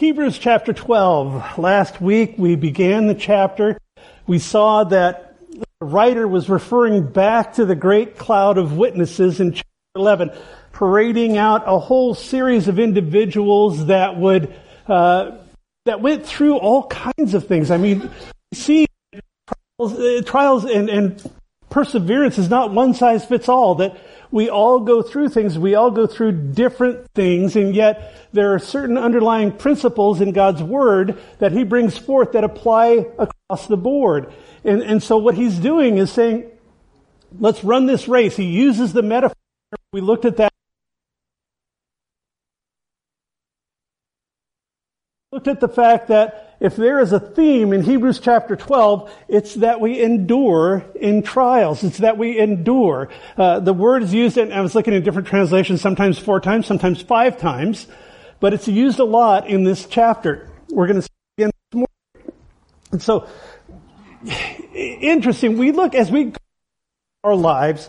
Hebrews chapter 12. Last week we began the chapter. We saw that the writer was referring back to the great cloud of witnesses in chapter 11, parading out a whole series of individuals that would, uh, that went through all kinds of things. I mean, see, trials, uh, trials and, and perseverance is not one size fits all, that we all go through things, we all go through different things, and yet there are certain underlying principles in God's Word that He brings forth that apply across the board. And, and so what He's doing is saying, let's run this race. He uses the metaphor. We looked at that. Looked at the fact that if there is a theme in Hebrews chapter 12, it's that we endure in trials. It's that we endure. Uh, the word is used, and I was looking at different translations, sometimes four times, sometimes five times, but it's used a lot in this chapter. We're going to see again this morning. And so, interesting. We look as we our lives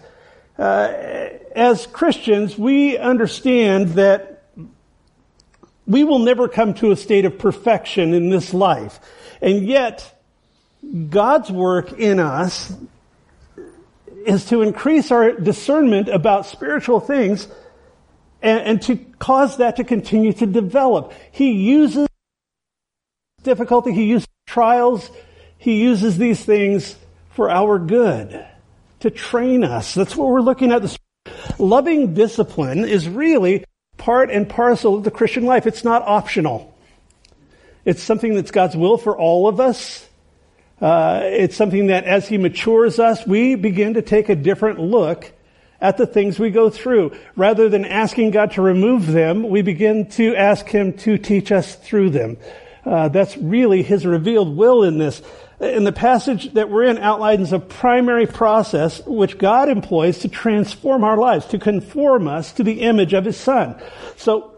uh, as Christians, we understand that we will never come to a state of perfection in this life. And yet, God's work in us is to increase our discernment about spiritual things and, and, to cause that to continue to develop. He uses difficulty, he uses trials, he uses these things for our good, to train us. That's what we're looking at. this. Loving discipline is really part and parcel of the Christian life. It's not optional. It's something that's God's will for all of us. Uh, it's something that as He matures us, we begin to take a different look at the things we go through. Rather than asking God to remove them, we begin to ask Him to teach us through them. Uh, that's really His revealed will in this. In the passage that we're in outlines a primary process which God employs to transform our lives, to conform us to the image of His Son. So,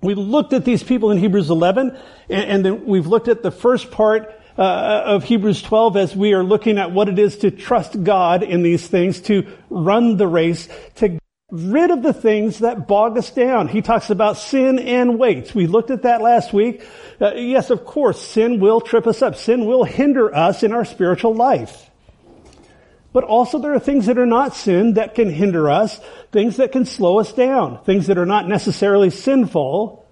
we looked at these people in Hebrews 11, and, and then we've looked at the first part uh, of Hebrews 12 as we are looking at what it is to trust God in these things, to run the race, to rid of the things that bog us down. He talks about sin and weights. We looked at that last week. Uh, yes, of course, sin will trip us up. Sin will hinder us in our spiritual life. But also there are things that are not sin that can hinder us, things that can slow us down, things that are not necessarily sinful,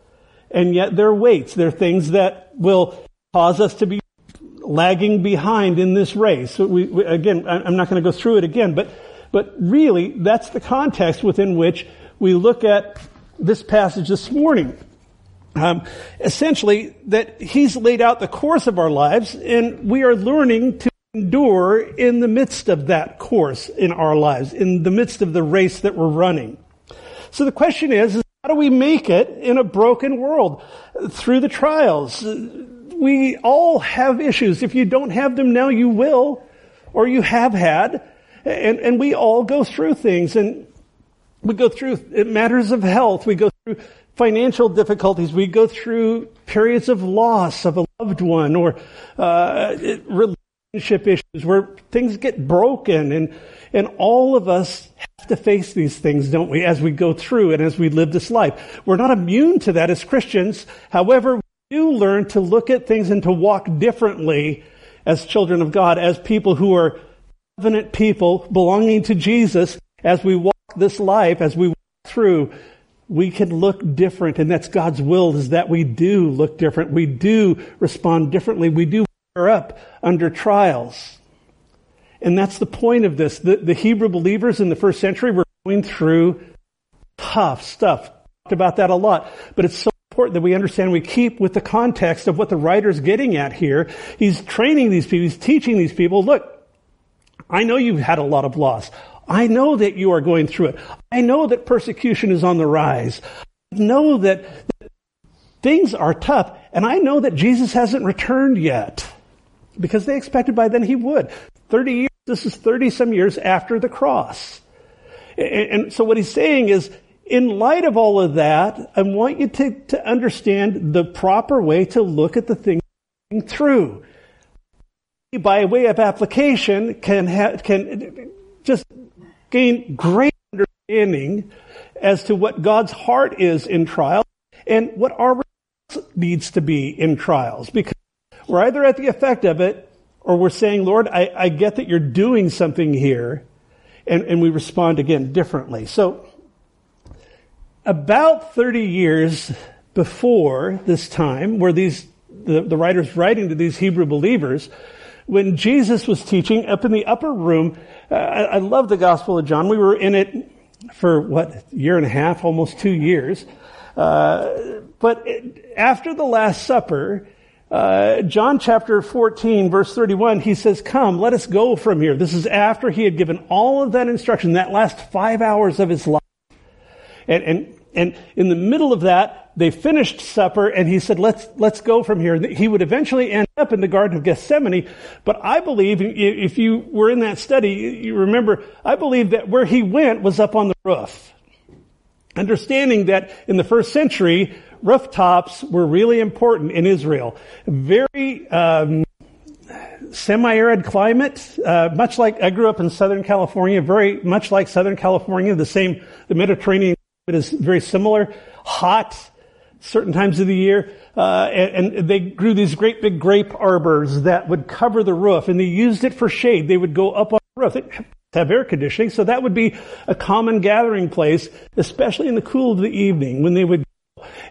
and yet they're weights. They're things that will cause us to be lagging behind in this race. We, we, again, I'm not going to go through it again, but but really, that's the context within which we look at this passage this morning. Um, essentially, that he's laid out the course of our lives, and we are learning to endure in the midst of that course in our lives, in the midst of the race that we're running. So the question is, is how do we make it in a broken world through the trials? We all have issues. If you don't have them now, you will, or you have had. And, and we all go through things and we go through matters of health. We go through financial difficulties. We go through periods of loss of a loved one or uh, relationship issues where things get broken. And, and all of us have to face these things, don't we, as we go through and as we live this life. We're not immune to that as Christians. However, we do learn to look at things and to walk differently as children of God, as people who are covenant people belonging to Jesus, as we walk this life, as we walk through, we can look different. And that's God's will is that we do look different. We do respond differently. We do wear up under trials. And that's the point of this. The, the Hebrew believers in the first century were going through tough stuff. Talked about that a lot. But it's so important that we understand we keep with the context of what the writer's getting at here. He's training these people. He's teaching these people, look, I know you've had a lot of loss. I know that you are going through it. I know that persecution is on the rise. I know that, things are tough. And I know that Jesus hasn't returned yet because they expected by then he would. 30 years, this is 30 some years after the cross. And, so what he's saying is, in light of all of that, I want you to, to understand the proper way to look at the thing going through by way of application, can can just gain great understanding as to what God's heart is in trial and what our needs to be in trials because we're either at the effect of it or we're saying, Lord, I, I get that you're doing something here. And, and we respond again differently. So about 30 years before this time, where these, the, the writer's writing to these Hebrew believers, when Jesus was teaching up in the upper room, uh, I, I love the Gospel of John. We were in it for what, year and a half, almost two years. Uh, but it, after the Last Supper, uh, John chapter 14 verse 31, he says, come, let us go from here. This is after he had given all of that instruction, that last five hours of his life. And, and, and in the middle of that, they finished supper and he said, let's, let's go from here. He would eventually end up in the Garden of Gethsemane. But I believe if you were in that study, you remember, I believe that where he went was up on the roof. Understanding that in the first century, rooftops were really important in Israel. Very um, semi-arid climate, uh, much like I grew up in Southern California, very much like Southern California. The same, the Mediterranean climate is very similar. Hot, certain times of the year, uh, and, and, they grew these great big grape arbors that would cover the roof, and they used it for shade. They would go up on the roof. They have air conditioning, so that would be a common gathering place, especially in the cool of the evening when they would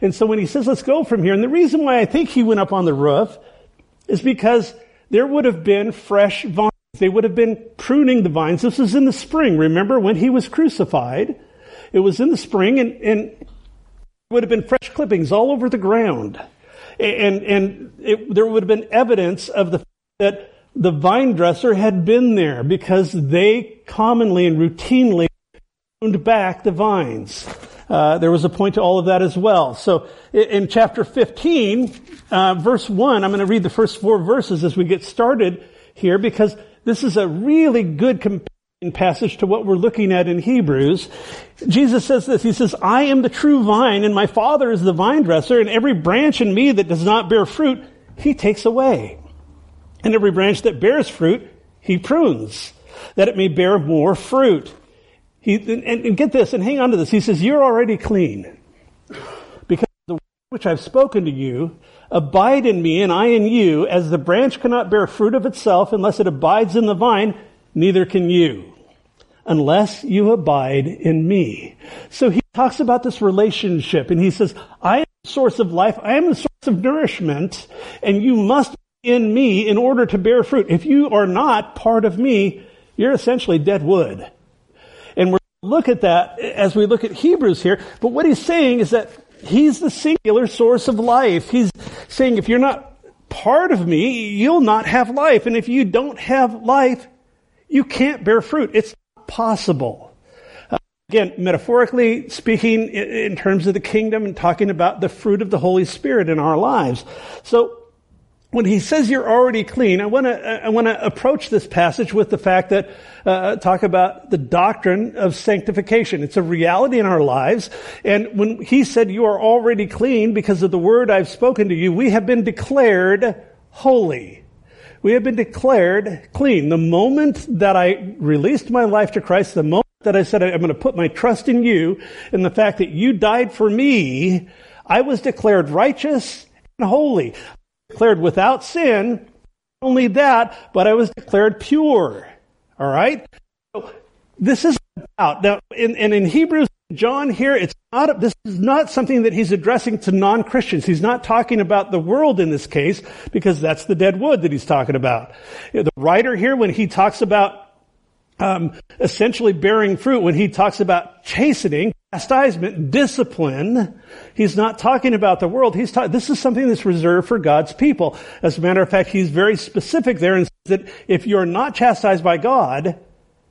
and so when he says, let's go from here, and the reason why I think he went up on the roof is because there would have been fresh vines. They would have been pruning the vines. This was in the spring. Remember when he was crucified? It was in the spring and, and would have been fresh clippings all over the ground. And, and it, there would have been evidence of the that the vine dresser had been there because they commonly and routinely pruned back the vines. Uh, there was a point to all of that as well. So in chapter 15, uh, verse 1, I'm going to read the first four verses as we get started here because this is a really good companion passage to what we're looking at in Hebrews. Jesus says this, he says, I am the true vine and my father is the vine dresser and every branch in me that does not bear fruit, he takes away. And every branch that bears fruit, he prunes, that it may bear more fruit. He, and, and get this, and hang on to this. He says, You're already clean. Because the word which I've spoken to you, abide in me and I in you, as the branch cannot bear fruit of itself unless it abides in the vine, neither can you unless you abide in me. So he talks about this relationship and he says, I am the source of life. I am the source of nourishment and you must be in me in order to bear fruit. If you are not part of me, you're essentially dead wood. And we're look at that as we look at Hebrews here. But what he's saying is that he's the singular source of life. He's saying if you're not part of me, you'll not have life. And if you don't have life, you can't bear fruit. It's not possible. Uh, again, metaphorically speaking, in, in terms of the kingdom and talking about the fruit of the Holy Spirit in our lives. So when he says you're already clean, I want to I want to approach this passage with the fact that uh, talk about the doctrine of sanctification. It's a reality in our lives, and when he said you are already clean because of the word I've spoken to you, we have been declared holy. We have been declared clean. The moment that I released my life to Christ, the moment that I said I'm going to put my trust in you, and the fact that you died for me, I was declared righteous and holy declared without sin. Not only that, but I was declared pure. All right? So this is about, now, and in Hebrews, John here, it's not, this is not something that he's addressing to non-Christians. He's not talking about the world in this case, because that's the dead wood that he's talking about. The writer here, when he talks about um, essentially bearing fruit, when he talks about chastening, chastisement, discipline, he's not talking about the world. He's talking, this is something that's reserved for God's people. As a matter of fact, he's very specific there and says that if you're not chastised by God,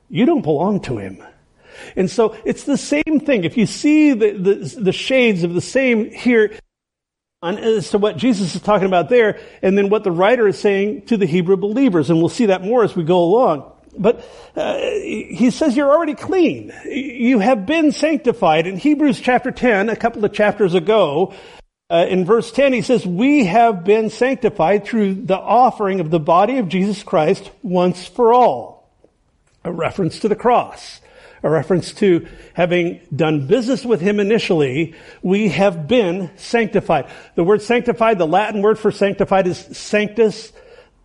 you don't belong to him. And so it's the same thing. If you see the, the, the shades of the same here as to what Jesus is talking about there, and then what the writer is saying to the Hebrew believers, and we'll see that more as we go along. But uh, he says you're already clean. You have been sanctified. In Hebrews chapter 10, a couple of chapters ago, uh, in verse 10, he says, We have been sanctified through the offering of the body of Jesus Christ once for all. A reference to the cross. A reference to having done business with him initially, we have been sanctified. The word sanctified, the Latin word for sanctified is sanctus.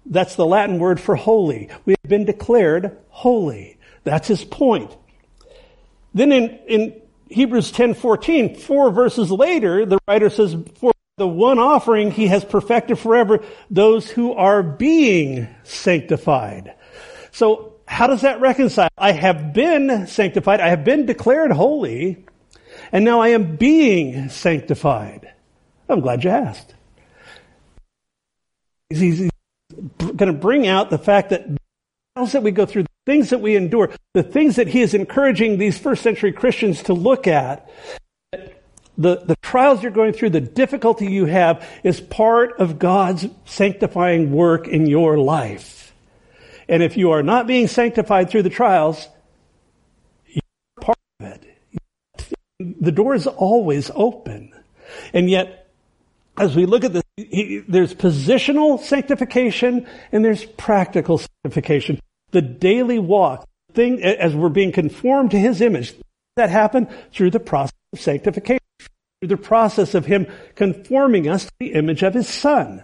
That's the Latin word for holy. We have been declared holy. That's his point. Then in, in Hebrews 10:14, four verses later, the writer says, "For the one offering he has perfected forever those who are being sanctified." So, how does that reconcile? I have been sanctified, I have been declared holy, and now I am being sanctified. I'm glad you asked. He's going to bring out the fact that trials that we go through, the things that we endure, the things that he is encouraging these first century Christians to look at, the, the trials you're going through, the difficulty you have is part of God's sanctifying work in your life. And if you are not being sanctified through the trials, you're part of it. The door is always open. And yet, as we look at this, there's positional sanctification and there's practical sanctification the daily walk, thing as we're being conformed to his image. That happened through the process of sanctification, through the process of him conforming us to the image of his son.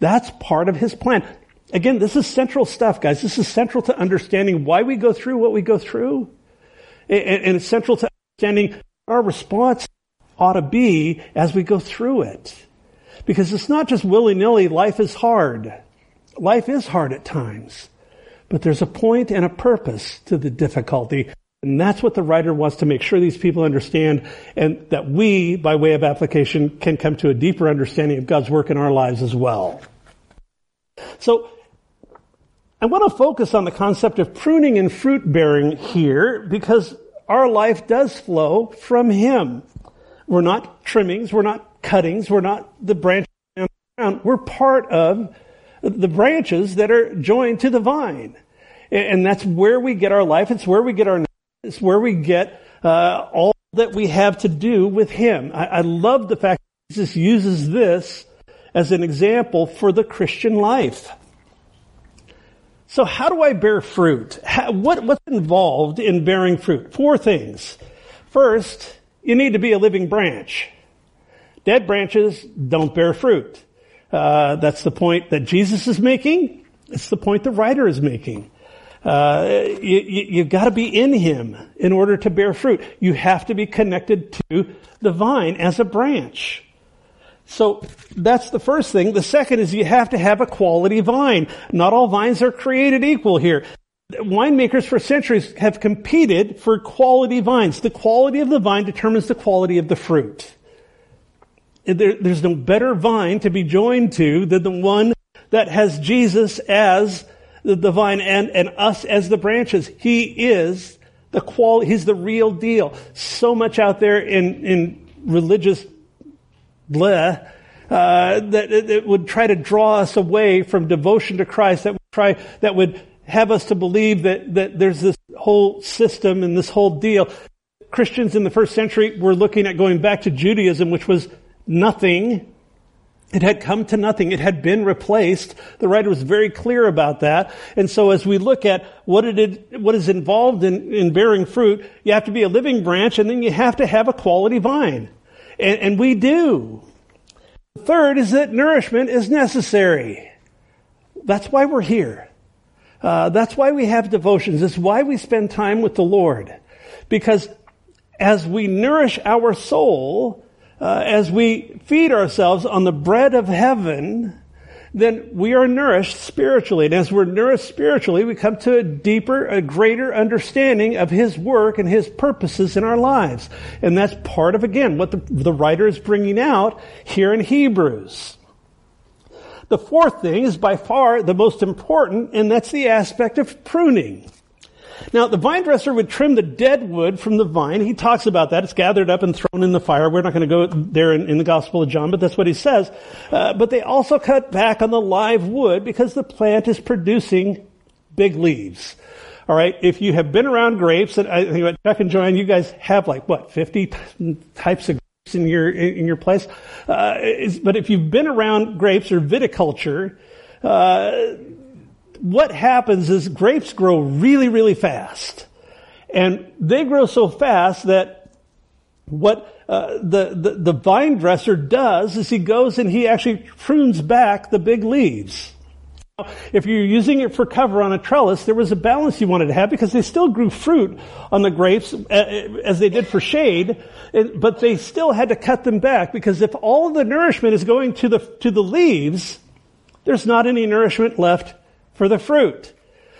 That's part of his plan. Again, this is central stuff, guys. This is central to understanding why we go through what we go through. And it's central to understanding our response ought to be as we go through it. Because it's not just willy-nilly, life is hard. Life is hard at times. But there's a point and a purpose to the difficulty. And that's what the writer wants to make sure these people understand and that we, by way of application, can come to a deeper understanding of God's work in our lives as well. So, I want to focus on the concept of pruning and fruit bearing here because our life does flow from Him. We're not trimmings, we're not cuttings, we're not the branches around. We're part of the branches that are joined to the vine. And that's where we get our life. It's where we get our, it's where we get uh, all that we have to do with Him. I, I love the fact that Jesus uses this as an example for the Christian life. So how do I bear fruit? How, what, what's involved in bearing fruit? Four things. First, you need to be a living branch. Dead branches don't bear fruit. Uh, that's the point that Jesus is making. It's the point the writer is making. Uh, you, you, have got to be in Him in order to bear fruit. You have to be connected to the vine as a branch. So that's the first thing. The second is you have to have a quality vine. Not all vines are created equal here. Winemakers for centuries have competed for quality vines. The quality of the vine determines the quality of the fruit. There, there's no better vine to be joined to than the one that has Jesus as the, vine and, and us as the branches. He is the quality, he's the real deal. So much out there in, in religious bleh, uh, that it would try to draw us away from devotion to Christ, that would try, that would have us to believe that, that there's this whole system and this whole deal. Christians in the first century were looking at going back to Judaism, which was nothing. It had come to nothing. It had been replaced. The writer was very clear about that. And so as we look at what it, what is involved in, in bearing fruit, you have to be a living branch and then you have to have a quality vine. And, and we do. The third is that nourishment is necessary. That's why we're here. Uh, that's why we have devotions. It's why we spend time with the Lord. Because as we nourish our soul, uh, as we feed ourselves on the bread of heaven, then we are nourished spiritually. And as we're nourished spiritually, we come to a deeper, a greater understanding of His work and His purposes in our lives. And that's part of, again, what the, the writer is bringing out here in Hebrews. The fourth thing is by far the most important, and that's the aspect of pruning. Now, the vine dresser would trim the dead wood from the vine. He talks about that. It's gathered up and thrown in the fire. We're not going to go there in, in, the Gospel of John, but that's what he says. Uh, but they also cut back on the live wood because the plant is producing big leaves. All right. If you have been around grapes, and I think about Chuck and Joanne, you guys have like what, 50 types of grapes in your, in your place? Uh, but if you've been around grapes or viticulture, uh, what happens is grapes grow really, really fast. and they grow so fast that what uh, the, the, the vine dresser does is he goes and he actually prunes back the big leaves. If you're using it for cover on a trellis, there was a balance you wanted to have because they still grew fruit on the grapes uh, as they did for shade, but they still had to cut them back because if all the nourishment is going to the, to the leaves, there's not any nourishment left for the fruit.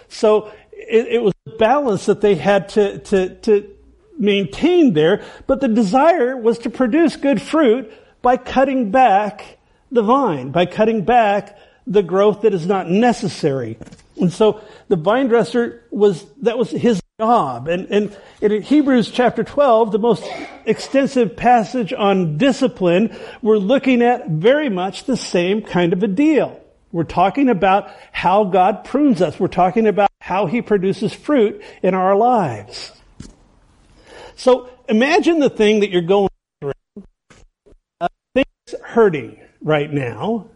So it, it was a balance that they had to, to, to maintain there, but the desire was to produce good fruit by cutting back the vine, by cutting back the growth that is not necessary. And so the vine dresser was, that was his job. And, and in Hebrews chapter 12, the most extensive passage on discipline, we're looking at very much the same kind of a deal. We're talking about how God prunes us. We're talking about how he produces fruit in our lives. So imagine the thing that you're going through. Uh, things hurting right now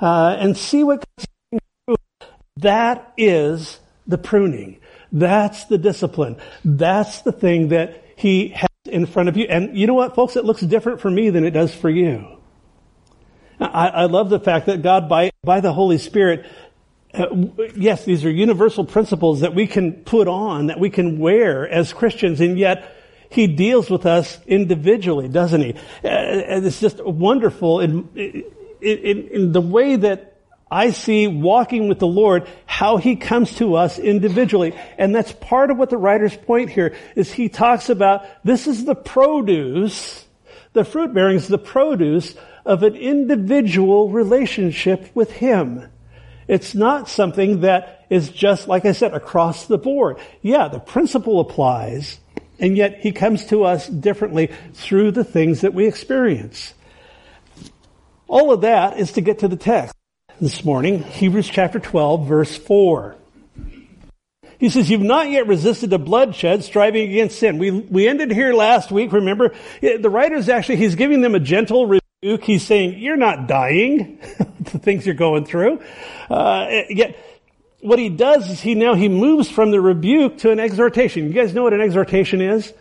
uh, and see what comes through. that is the pruning. That's the discipline. That's the thing that he has in front of you. And you know what, folks? It looks different for me than it does for you. I, I love the fact that God, by, by the Holy Spirit, uh, yes, these are universal principles that we can put on, that we can wear as Christians, and yet He deals with us individually, doesn't He? Uh, and it's just wonderful in, in, in the way that I see walking with the Lord, how He comes to us individually. And that's part of what the writer's point here is he talks about this is the produce, the fruit bearing is the produce of an individual relationship with Him. It's not something that is just, like I said, across the board. Yeah, the principle applies, and yet He comes to us differently through the things that we experience. All of that is to get to the text this morning, Hebrews chapter 12, verse 4. He says, You've not yet resisted the bloodshed, striving against sin. We, we ended here last week, remember? The writer's actually, he's giving them a gentle He's saying, You're not dying, the things you're going through. Uh, yet, what he does is he now, he moves from the rebuke to an exhortation. You guys know what an exhortation is?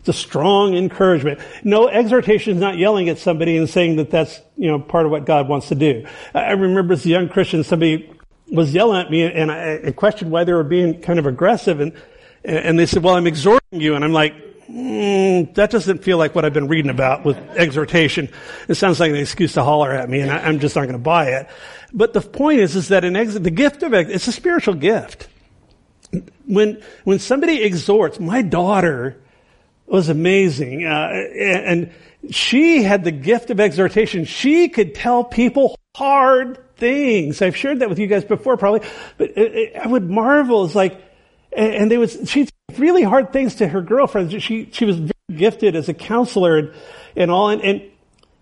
It's a strong encouragement. No, exhortation is not yelling at somebody and saying that that's, you know, part of what God wants to do. I remember as a young Christian, somebody was yelling at me and I, questioned why they were being kind of aggressive and, and they said, well, I'm exhorting you. And I'm like, mm, that doesn't feel like what I've been reading about with exhortation. It sounds like an excuse to holler at me and I, am just not going to buy it. But the point is, is that an ex- the gift of, it's a spiritual gift. When, when somebody exhorts, my daughter, was amazing. Uh, and she had the gift of exhortation. She could tell people hard things. I've shared that with you guys before, probably, but I would marvel. It's like, and they would, she'd really hard things to her girlfriends. She, she was very gifted as a counselor and, and all, and, and,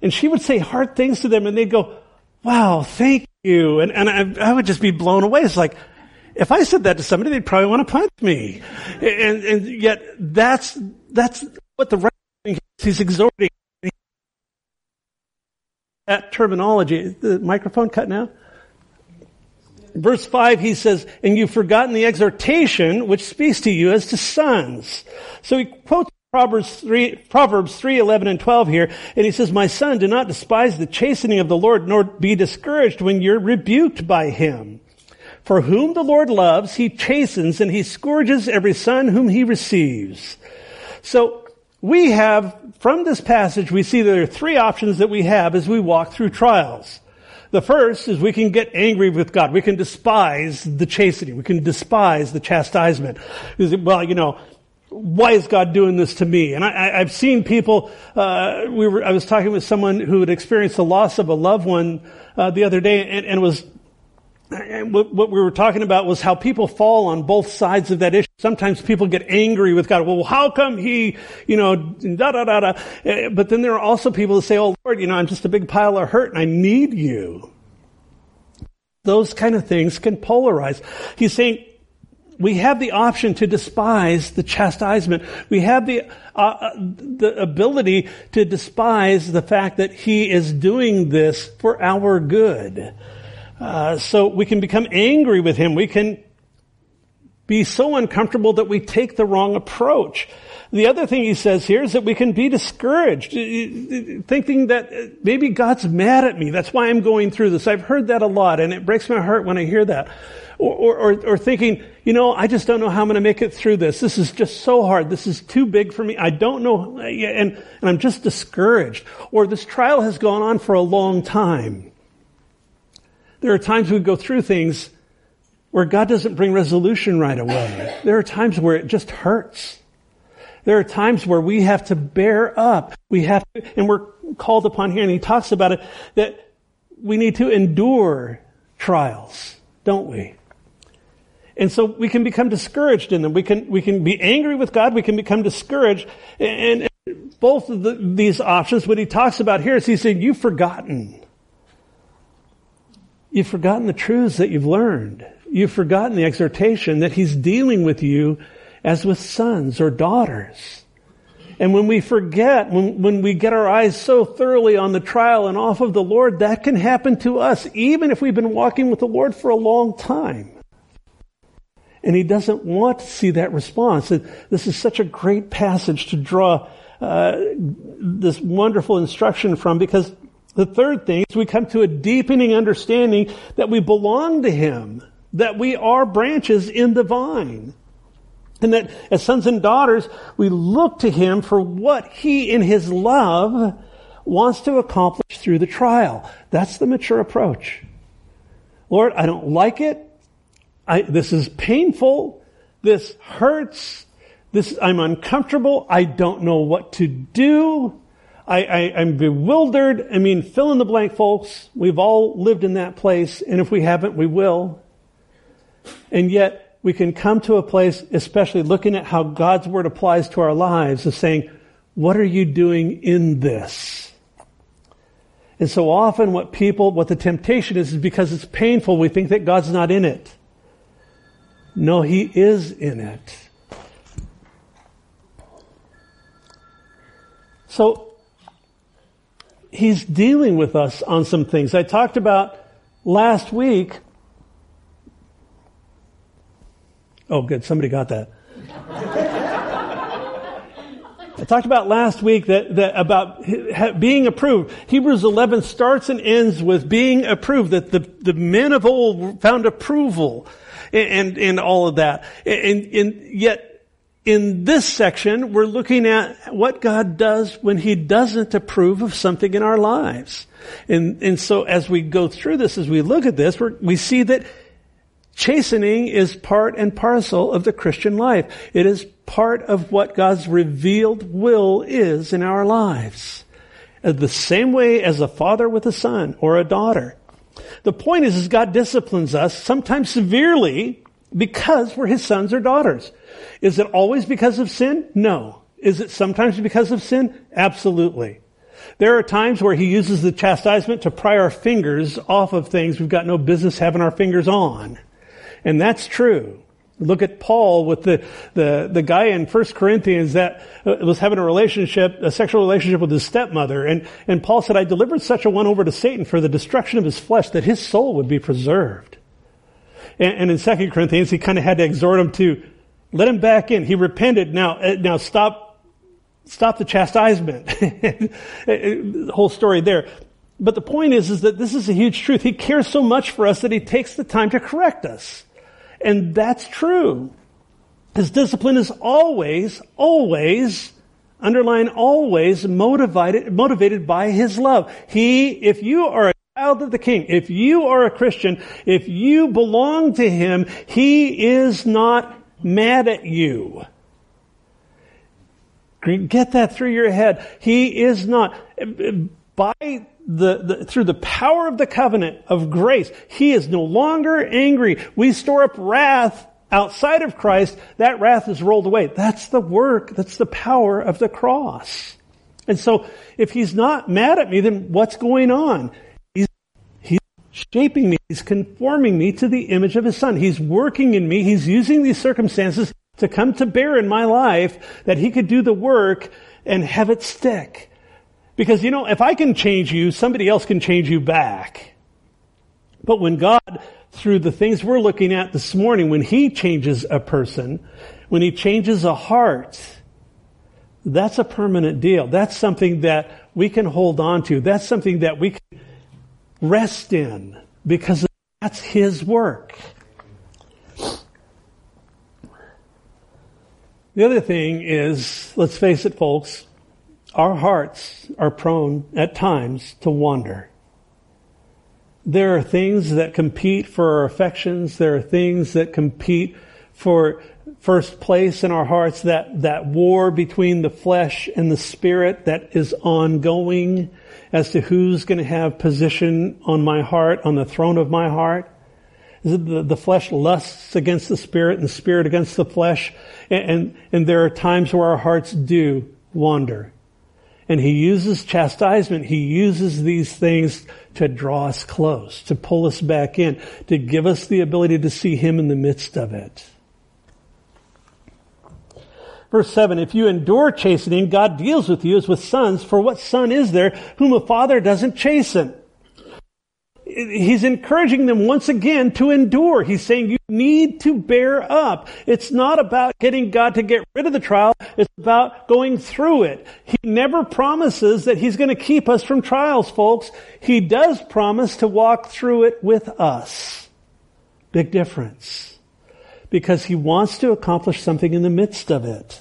and she would say hard things to them and they'd go, wow, thank you. And, and I, I would just be blown away. It's like, if I said that to somebody, they'd probably want to punch me. And, and yet that's, that's what the writing he's exhorting. That terminology. The microphone cut now? Verse 5, he says, and you've forgotten the exhortation which speaks to you as to sons. So he quotes Proverbs 3, Proverbs 3, 11 and 12 here, and he says, My son, do not despise the chastening of the Lord, nor be discouraged when you're rebuked by him. For whom the Lord loves, he chastens and he scourges every son whom he receives. So we have, from this passage, we see there are three options that we have as we walk through trials. The first is we can get angry with God. We can despise the chastening. We can despise the chastisement. Well, you know, why is God doing this to me? And I, have seen people. Uh, we were. I was talking with someone who had experienced the loss of a loved one uh, the other day, and, and was what we were talking about was how people fall on both sides of that issue. Sometimes people get angry with God. Well, how come he, you know, da da da da. Eh, but then there are also people who say, "Oh Lord, you know, I'm just a big pile of hurt and I need you." Those kind of things can polarize. He's saying we have the option to despise the chastisement. We have the uh, uh the ability to despise the fact that he is doing this for our good. Uh, so we can become angry with him. We can be so uncomfortable that we take the wrong approach. The other thing he says here is that we can be discouraged, thinking that maybe God's mad at me. That's why I'm going through this. I've heard that a lot, and it breaks my heart when I hear that. Or, or, or thinking, you know, I just don't know how I'm going to make it through this. This is just so hard. This is too big for me. I don't know, and, and I'm just discouraged. Or this trial has gone on for a long time. There are times we go through things where God doesn't bring resolution right away. There are times where it just hurts. There are times where we have to bear up. We have to, and we're called upon here, and he talks about it, that we need to endure trials, don't we? And so we can become discouraged in them. We can, we can be angry with God. We can become discouraged. And, and both of the, these options, what he talks about here is he's saying, you've forgotten. You've forgotten the truths that you've learned. You've forgotten the exhortation that he's dealing with you as with sons or daughters. And when we forget, when, when we get our eyes so thoroughly on the trial and off of the Lord, that can happen to us, even if we've been walking with the Lord for a long time. And he doesn't want to see that response. And this is such a great passage to draw uh, this wonderful instruction from because the third thing is we come to a deepening understanding that we belong to him, that we are branches in the vine. And that as sons and daughters, we look to Him for what He in His love wants to accomplish through the trial. That's the mature approach. Lord, I don't like it. I, this is painful. This hurts. This, I'm uncomfortable. I don't know what to do. I, I, I'm bewildered. I mean, fill in the blank, folks. We've all lived in that place, and if we haven't, we will. And yet, we can come to a place, especially looking at how God's word applies to our lives, of saying, what are you doing in this? And so often what people, what the temptation is, is because it's painful, we think that God's not in it. No, He is in it. So, He's dealing with us on some things. I talked about last week Oh, good. Somebody got that. I talked about last week that, that about being approved. Hebrews 11 starts and ends with being approved, that the, the men of old found approval and, and, and all of that. And, and yet, in this section, we're looking at what God does when He doesn't approve of something in our lives. And, and so as we go through this, as we look at this, we see that Chastening is part and parcel of the Christian life. It is part of what God's revealed will is in our lives. Uh, the same way as a father with a son or a daughter. The point is, is God disciplines us, sometimes severely, because we're his sons or daughters. Is it always because of sin? No. Is it sometimes because of sin? Absolutely. There are times where he uses the chastisement to pry our fingers off of things we've got no business having our fingers on. And that's true. Look at Paul with the, the, the guy in 1 Corinthians that uh, was having a relationship, a sexual relationship with his stepmother. And, and Paul said, I delivered such a one over to Satan for the destruction of his flesh that his soul would be preserved. And, and in 2 Corinthians, he kind of had to exhort him to let him back in. He repented. Now, uh, now stop, stop the chastisement. the whole story there. But the point is, is that this is a huge truth. He cares so much for us that he takes the time to correct us. And that's true. His discipline is always, always, underline always motivated, motivated by his love. He, if you are a child of the king, if you are a Christian, if you belong to him, he is not mad at you. Get that through your head. He is not, by the, the, through the power of the covenant of grace, He is no longer angry. We store up wrath outside of Christ. That wrath is rolled away. That's the work, that's the power of the cross. And so, if He's not mad at me, then what's going on? Shaping me. He's conforming me to the image of His Son. He's working in me. He's using these circumstances to come to bear in my life that He could do the work and have it stick. Because, you know, if I can change you, somebody else can change you back. But when God, through the things we're looking at this morning, when He changes a person, when He changes a heart, that's a permanent deal. That's something that we can hold on to. That's something that we can rest in because that's His work. The other thing is, let's face it, folks, our hearts are prone at times to wander. There are things that compete for our affections. There are things that compete for first place in our hearts. That, that war between the flesh and the spirit that is ongoing as to who's going to have position on my heart, on the throne of my heart. The, the flesh lusts against the spirit and the spirit against the flesh. And, and, and there are times where our hearts do wander. And he uses chastisement. He uses these things to draw us close, to pull us back in, to give us the ability to see him in the midst of it. Verse 7, if you endure chastening, God deals with you as with sons, for what son is there whom a father doesn't chasten? he's encouraging them once again to endure. He's saying you need to bear up. It's not about getting God to get rid of the trial. It's about going through it. He never promises that he's going to keep us from trials, folks. He does promise to walk through it with us. Big difference. Because he wants to accomplish something in the midst of it.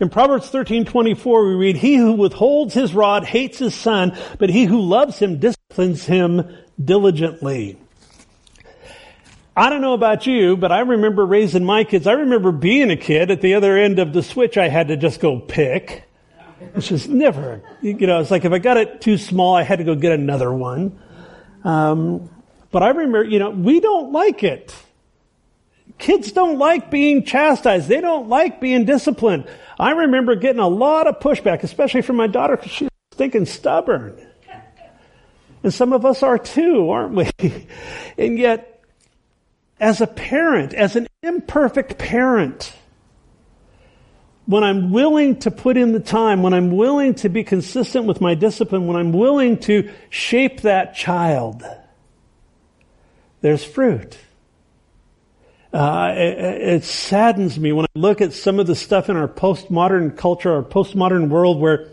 In Proverbs 13:24 we read, "He who withholds his rod hates his son, but he who loves him disciplines him diligently. I don't know about you, but I remember raising my kids. I remember being a kid at the other end of the switch I had to just go pick. Which is never, you know, it's like if I got it too small, I had to go get another one. Um, but I remember, you know, we don't like it. Kids don't like being chastised. They don't like being disciplined. I remember getting a lot of pushback, especially from my daughter because she's thinking stubborn. And some of us are too, aren't we? and yet, as a parent, as an imperfect parent, when I'm willing to put in the time, when I'm willing to be consistent with my discipline, when I'm willing to shape that child, there's fruit. Uh, it, it, saddens me when I look at some of the stuff in our postmodern culture, our postmodern world where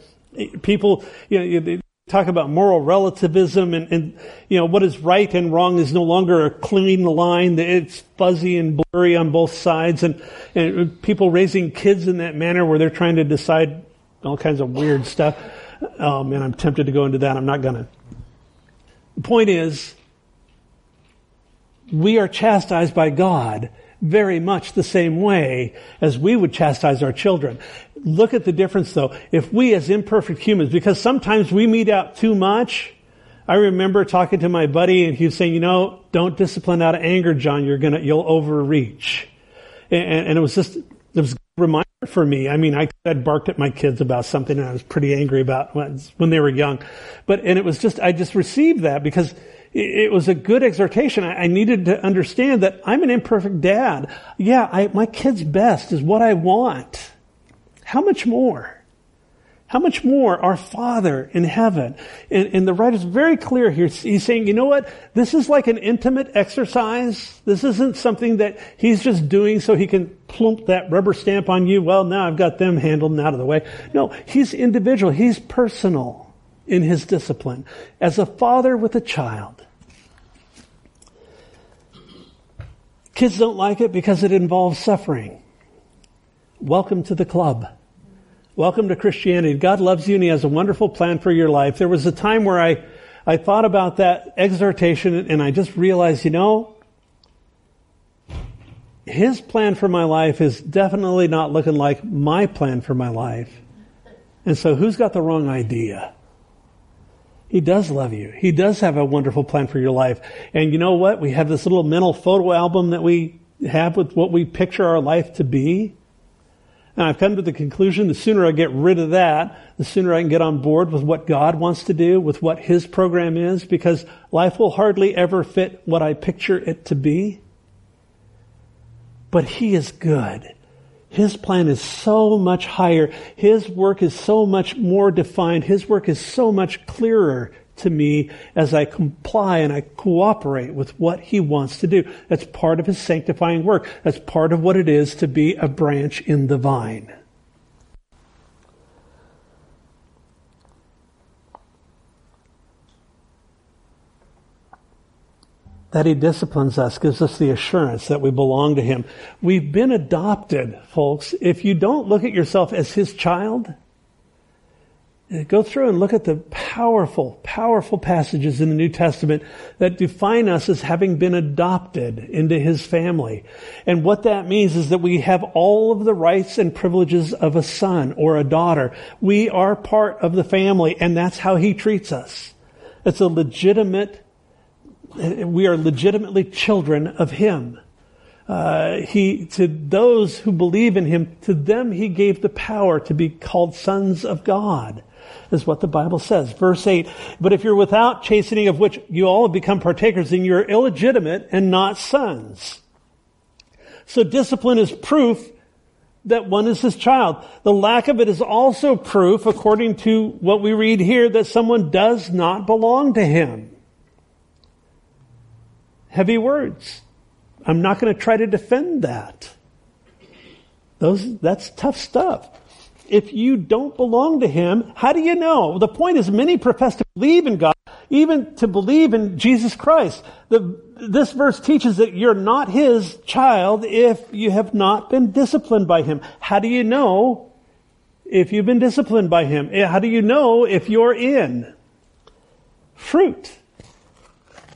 people, you know, they talk about moral relativism and, and, you know, what is right and wrong is no longer a clean line. It's fuzzy and blurry on both sides and, and people raising kids in that manner where they're trying to decide all kinds of weird stuff. Oh man, I'm tempted to go into that. I'm not gonna. The point is, we are chastised by God very much the same way as we would chastise our children. Look at the difference though. If we as imperfect humans, because sometimes we mete out too much, I remember talking to my buddy and he was saying, you know, don't discipline out of anger, John. You're gonna, you'll overreach. And, and it was just, it was a reminder for me. I mean, I had barked at my kids about something and I was pretty angry about when, when they were young. But, and it was just, I just received that because it was a good exhortation. I needed to understand that I'm an imperfect dad. Yeah, I, my kid's best is what I want. How much more? How much more our Father in heaven? And, and the writer's very clear here. He's saying, you know what? This is like an intimate exercise. This isn't something that he's just doing so he can plump that rubber stamp on you. Well, now I've got them handled and out of the way. No, he's individual. He's personal in his discipline as a father with a child. Kids don't like it because it involves suffering. Welcome to the club. Welcome to Christianity. God loves you and He has a wonderful plan for your life. There was a time where I, I thought about that exhortation and I just realized, you know, His plan for my life is definitely not looking like my plan for my life. And so who's got the wrong idea? He does love you. He does have a wonderful plan for your life. And you know what? We have this little mental photo album that we have with what we picture our life to be. And I've come to the conclusion the sooner I get rid of that, the sooner I can get on board with what God wants to do, with what His program is, because life will hardly ever fit what I picture it to be. But He is good. His plan is so much higher. His work is so much more defined. His work is so much clearer to me as I comply and I cooperate with what he wants to do. That's part of his sanctifying work. That's part of what it is to be a branch in the vine. That he disciplines us gives us the assurance that we belong to him. We've been adopted, folks. If you don't look at yourself as his child, eh, go through and look at the powerful, powerful passages in the New Testament that define us as having been adopted into his family. And what that means is that we have all of the rights and privileges of a son or a daughter. We are part of the family and that's how he treats us. It's a legitimate we are legitimately children of Him. Uh, he to those who believe in Him, to them He gave the power to be called sons of God. Is what the Bible says. Verse 8, but if you're without chastening of which you all have become partakers, then you're illegitimate and not sons. So discipline is proof that one is his child. The lack of it is also proof, according to what we read here, that someone does not belong to him heavy words. I'm not going to try to defend that. Those, that's tough stuff. If you don't belong to Him, how do you know? The point is many profess to believe in God, even to believe in Jesus Christ. The, this verse teaches that you're not His child if you have not been disciplined by Him. How do you know if you've been disciplined by Him? Eh, how do you know if you're in? Fruit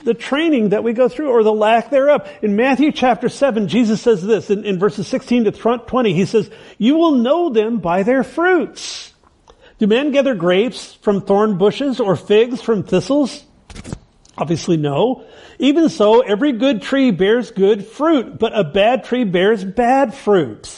the training that we go through or the lack thereof. In Matthew chapter 7, Jesus says this in, in verses 16 to 20. He says, you will know them by their fruits. Do men gather grapes from thorn bushes or figs from thistles? Obviously no. Even so, every good tree bears good fruit, but a bad tree bears bad fruit.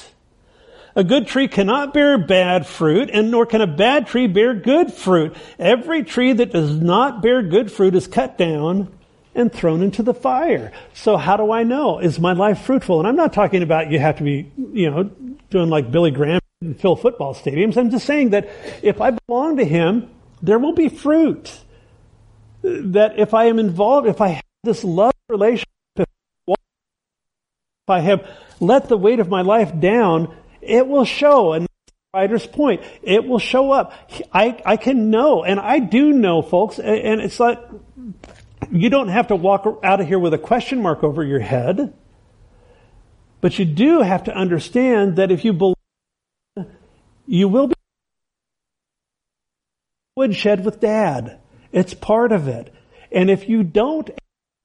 A good tree cannot bear bad fruit, and nor can a bad tree bear good fruit. Every tree that does not bear good fruit is cut down and thrown into the fire. So how do I know? Is my life fruitful? And I'm not talking about you have to be, you know, doing like Billy Graham and fill football stadiums. I'm just saying that if I belong to Him, there will be fruit. That if I am involved, if I have this love relationship, if I have let the weight of my life down, it will show. And writer's point, it will show up. I, I can know, and I do know, folks, and it's like you don't have to walk out of here with a question mark over your head. But you do have to understand that if you believe, you will be woodshed with dad. It's part of it. And if you don't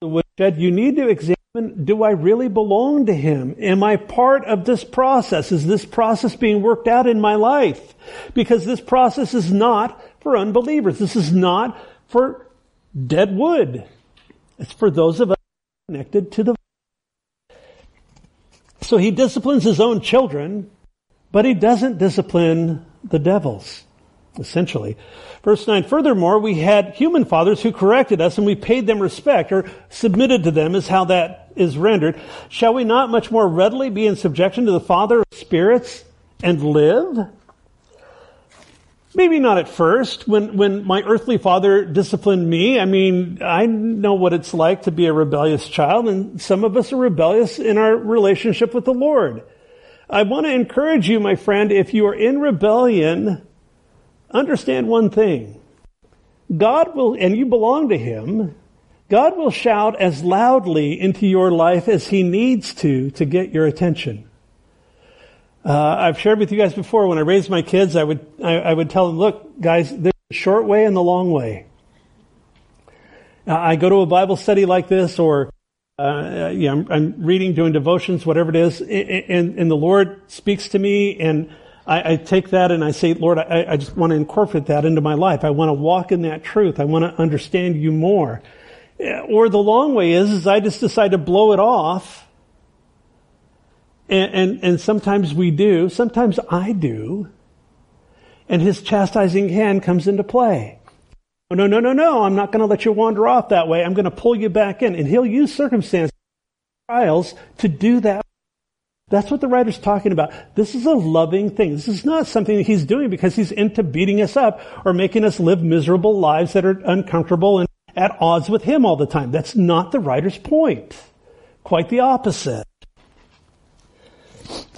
the woodshed, you need to examine, do I really belong to him? Am I part of this process? Is this process being worked out in my life? Because this process is not for unbelievers. This is not for dead wood. It's for those of us connected to the. So he disciplines his own children, but he doesn't discipline the devils, essentially. Verse 9, furthermore, we had human fathers who corrected us and we paid them respect or submitted to them is how that is rendered. Shall we not much more readily be in subjection to the Father of spirits and live? Maybe not at first. When, when my earthly father disciplined me, I mean, I know what it's like to be a rebellious child, and some of us are rebellious in our relationship with the Lord. I want to encourage you, my friend, if you are in rebellion, understand one thing. God will, and you belong to Him, God will shout as loudly into your life as He needs to to get your attention. Uh, I've shared with you guys before. When I raised my kids, I would I, I would tell them, "Look, guys, there's a short way and the long way." Uh, I go to a Bible study like this, or uh, I'm, I'm, reading, doing devotions, whatever it is, and, and the Lord speaks to me, and I, I take that and I say, Lord, I, I just want to incorporate that into my life. I want to walk in that truth. I want to understand you more. Or the long way is, is I just decide to blow it off and, and, and sometimes we do, sometimes I do, and his chastising hand comes into play. Oh, no, no, no, no, I'm not going to let you wander off that way. I'm going to pull you back in. And he'll use circumstances, trials to do that. That's what the writer's talking about. This is a loving thing. This is not something that he's doing because he's into beating us up or making us live miserable lives that are uncomfortable and at odds with him all the time. That's not the writer's point. Quite the opposite.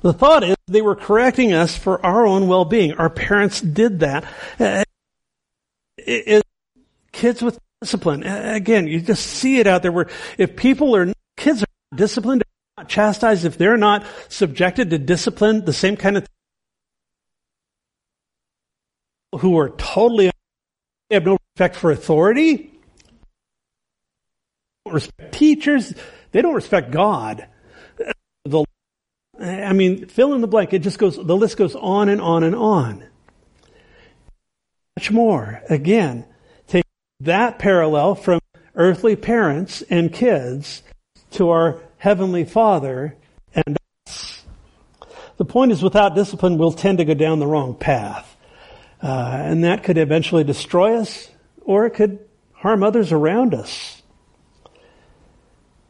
The thought is they were correcting us for our own well-being. Our parents did that. It, kids with discipline. Again, you just see it out there where if people are, kids are disciplined, not chastised, if they're not subjected to discipline, the same kind of thing who are totally have no respect for authority, respect teachers, they don't respect God. I mean, fill in the blank. It just goes. The list goes on and on and on. Much more. Again, take that parallel from earthly parents and kids to our Heavenly Father and us. The point is, without discipline, we'll tend to go down the wrong path. Uh, and that could eventually destroy us, or it could harm others around us.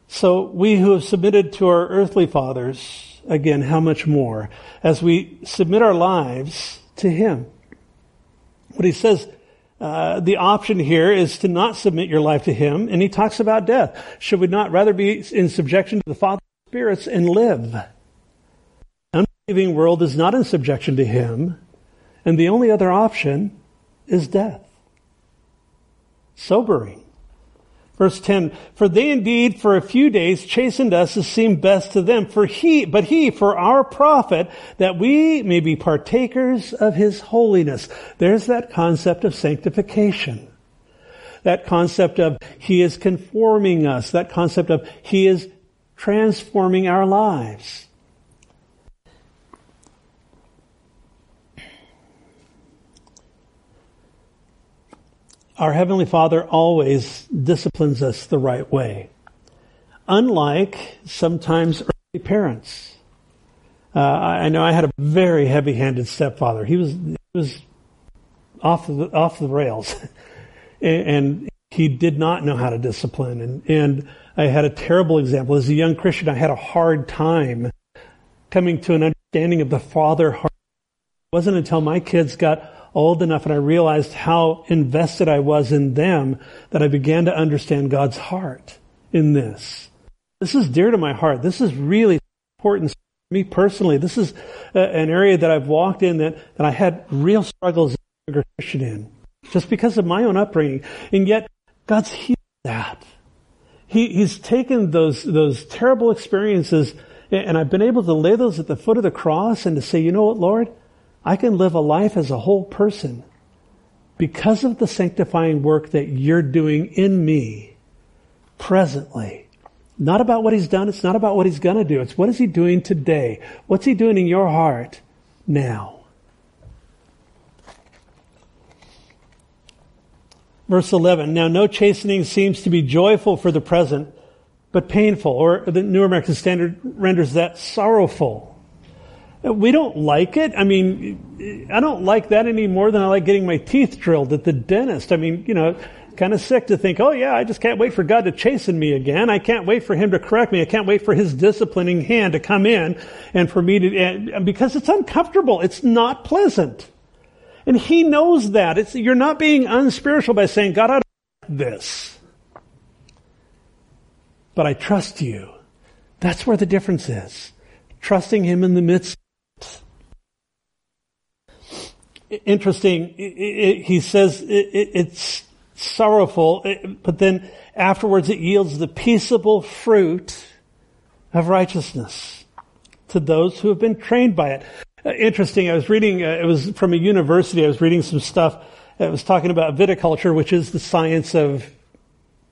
So we who have submitted to our earthly fathers, again, how much more, as we submit our lives to Him. What he says, uh, the option here is to not submit your life to Him, and he talks about death. Should we not rather be in subjection to the Father spirits and live? The unbelieving world is not in subjection to Him, and the only other option is death. Sobering. Verse 10, for they indeed for a few days chastened us as seemed best to them, for he, but he for our profit, that we may be partakers of his holiness. There's that concept of sanctification. That concept of he is conforming us. That concept of he is transforming our lives. Our Heavenly Father always disciplines us the right way. Unlike sometimes early parents. Uh, I know I had a very heavy-handed stepfather. He was, he was off the, off the rails. and he did not know how to discipline. And, and I had a terrible example. As a young Christian, I had a hard time coming to an understanding of the father heart. It wasn't until my kids got old enough and I realized how invested I was in them that I began to understand God's heart in this. This is dear to my heart. This is really important to me personally. This is a, an area that I've walked in that, that I had real struggles as a Christian in just because of my own upbringing. And yet God's healed that. He, he's taken those, those terrible experiences and I've been able to lay those at the foot of the cross and to say, you know what, Lord? I can live a life as a whole person because of the sanctifying work that you're doing in me presently. Not about what he's done. It's not about what he's going to do. It's what is he doing today? What's he doing in your heart now? Verse 11. Now no chastening seems to be joyful for the present, but painful. Or the New American Standard renders that sorrowful. We don't like it. I mean, I don't like that any more than I like getting my teeth drilled at the dentist. I mean, you know, kind of sick to think, oh yeah, I just can't wait for God to chasten me again. I can't wait for Him to correct me. I can't wait for His disciplining hand to come in and for me to, and, because it's uncomfortable. It's not pleasant. And He knows that. It's, you're not being unspiritual by saying, God, I don't this. But I trust you. That's where the difference is. Trusting Him in the midst interesting. It, it, he says it, it's sorrowful, but then afterwards it yields the peaceable fruit of righteousness to those who have been trained by it. Uh, interesting. I was reading. Uh, it was from a university. I was reading some stuff. It was talking about viticulture, which is the science of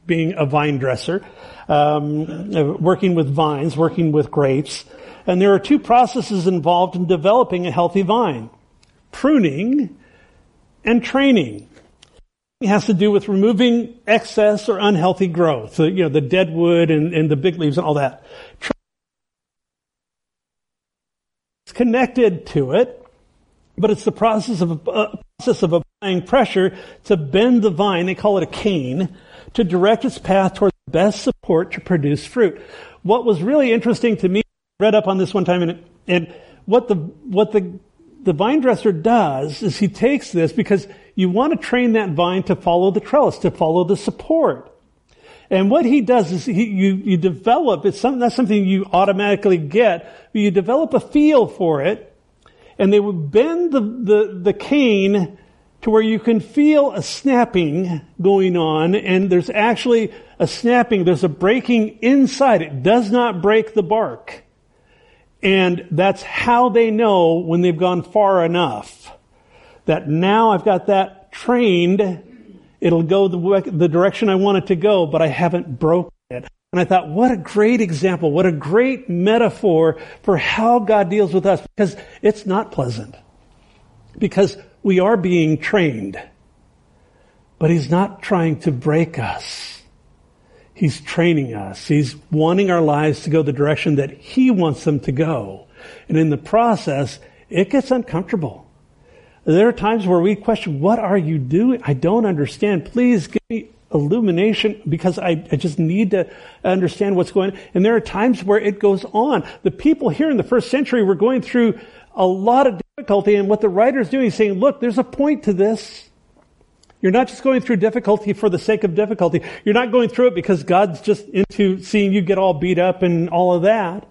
being a vine dresser, um, working with vines, working with grapes. And there are two processes involved in developing a healthy vine pruning and training. It has to do with removing excess or unhealthy growth, so, you know, the dead wood and, and the big leaves and all that. It's connected to it, but it's the process of uh, process of applying pressure to bend the vine. They call it a cane to direct its path toward the best support to produce fruit. What was really interesting to me read up on this one time and, and what the, what the, the vine dresser does is he takes this because you want to train that vine to follow the trellis, to follow the support. And what he does is he, you, you develop, it's something, that's something you automatically get, but you develop a feel for it, and they would bend the, the, the cane to where you can feel a snapping going on, and there's actually a snapping, there's a breaking inside. It does not break the bark. And that's how they know when they've gone far enough. That now I've got that trained It'll go the, the direction I want it to go, but I haven't broken it. And I thought, what a great example, what a great metaphor for how God deals with us, because it's not pleasant. Because we are being trained. But He's not trying to break us. He's training us. He's wanting our lives to go the direction that He wants them to go. And in the process, it gets uncomfortable. There are times where we question, what are you doing? I don't understand. Please give me illumination because I, I, just need to understand what's going on. And there are times where it goes on. The people here in the first century were going through a lot of difficulty and what the writer's doing is saying, look, there's a point to this. You're not just going through difficulty for the sake of difficulty. You're not going through it because God's just into seeing you get all beat up and all of that.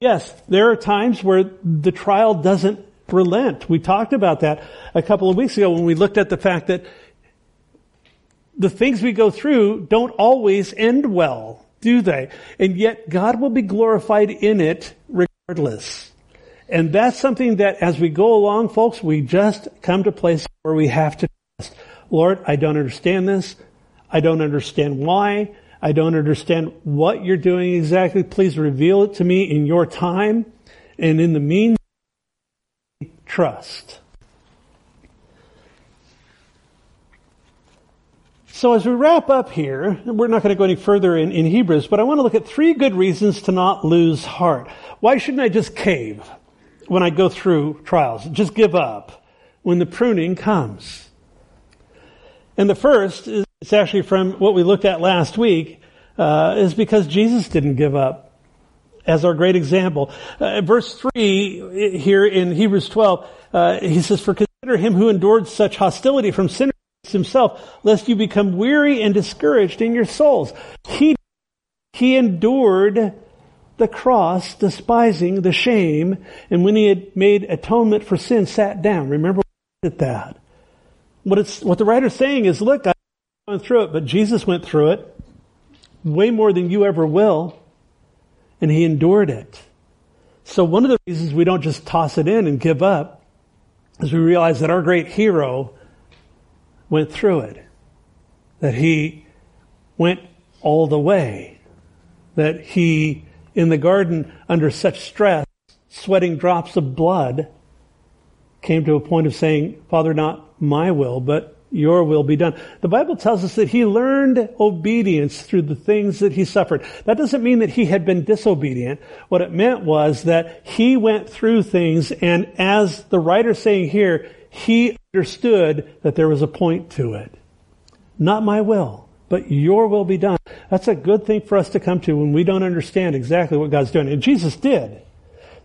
Yes, there are times where the trial doesn't relent. We talked about that a couple of weeks ago when we looked at the fact that the things we go through don't always end well, do they? And yet God will be glorified in it regardless. And that's something that as we go along, folks, we just come to place where we have to trust. Lord, I don't understand this. I don't understand why. I don't understand what you're doing exactly. Please reveal it to me in your time. And in the meantime, trust. So as we wrap up here, we're not going to go any further in, in Hebrews, but I want to look at three good reasons to not lose heart. Why shouldn't I just cave when I go through trials? Just give up when the pruning comes. And the first is it's actually from what we looked at last week, uh, is because Jesus didn't give up as our great example. Uh, verse 3 here in Hebrews 12, uh, he says, For consider him who endured such hostility from sinners himself, lest you become weary and discouraged in your souls. He, he endured the cross, despising the shame, and when he had made atonement for sin, sat down. Remember at that. What it's, what the writer's saying is, look, I went through it, but Jesus went through it way more than you ever will and he endured it. So one of the reasons we don't just toss it in and give up is we realize that our great hero went through it. That he went all the way. That he, in the garden, under such stress, sweating drops of blood, came to a point of saying, Father, not my will, but your will be done. The Bible tells us that he learned obedience through the things that he suffered. That doesn't mean that he had been disobedient. What it meant was that he went through things and as the writer's saying here, he understood that there was a point to it. Not my will, but your will be done. That's a good thing for us to come to when we don't understand exactly what God's doing. And Jesus did.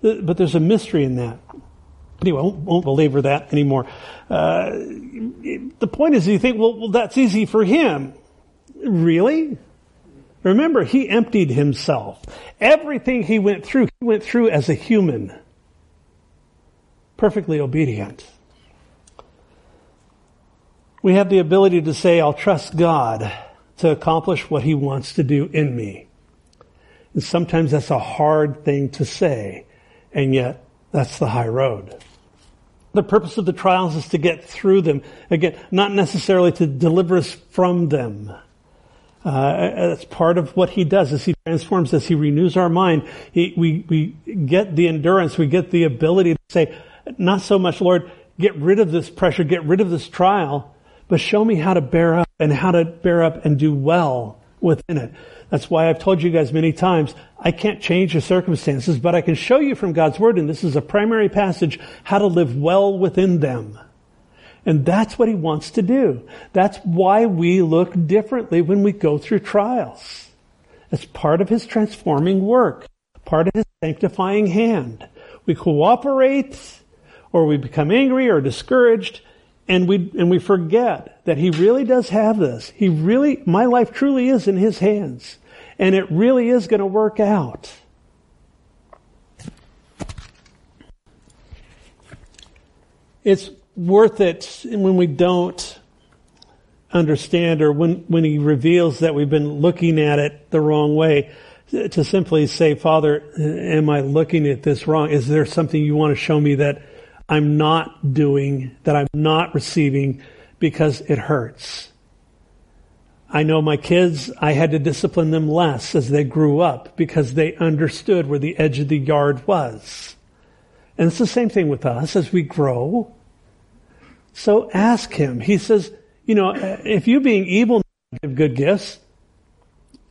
But there's a mystery in that. Anyway, I won't, won't belabor that anymore. Uh, the point is, you think, well, well, that's easy for him. Really? Remember, he emptied himself. Everything he went through, he went through as a human. Perfectly obedient. We have the ability to say, I'll trust God to accomplish what he wants to do in me. And sometimes that's a hard thing to say, and yet that's the high road. The purpose of the trials is to get through them. Again, not necessarily to deliver us from them. Uh, that's part of what he does as he transforms us. He renews our mind. He, we, we get the endurance. We get the ability to say, not so much, Lord, get rid of this pressure, get rid of this trial, but show me how to bear up and how to bear up and do well within it. That's why I've told you guys many times, I can't change the circumstances, but I can show you from God's Word, and this is a primary passage, how to live well within them. And that's what He wants to do. That's why we look differently when we go through trials. It's part of His transforming work. Part of his sanctifying hand. We cooperate or we become angry or discouraged and we, and we forget that he really does have this. He really, my life truly is in his hands and it really is going to work out. It's worth it when we don't understand or when, when he reveals that we've been looking at it the wrong way to simply say, Father, am I looking at this wrong? Is there something you want to show me that I'm not doing, that I'm not receiving because it hurts? I know my kids, I had to discipline them less as they grew up because they understood where the edge of the yard was. And it's the same thing with us as we grow. So ask him. He says, you know, if you being evil give good gifts,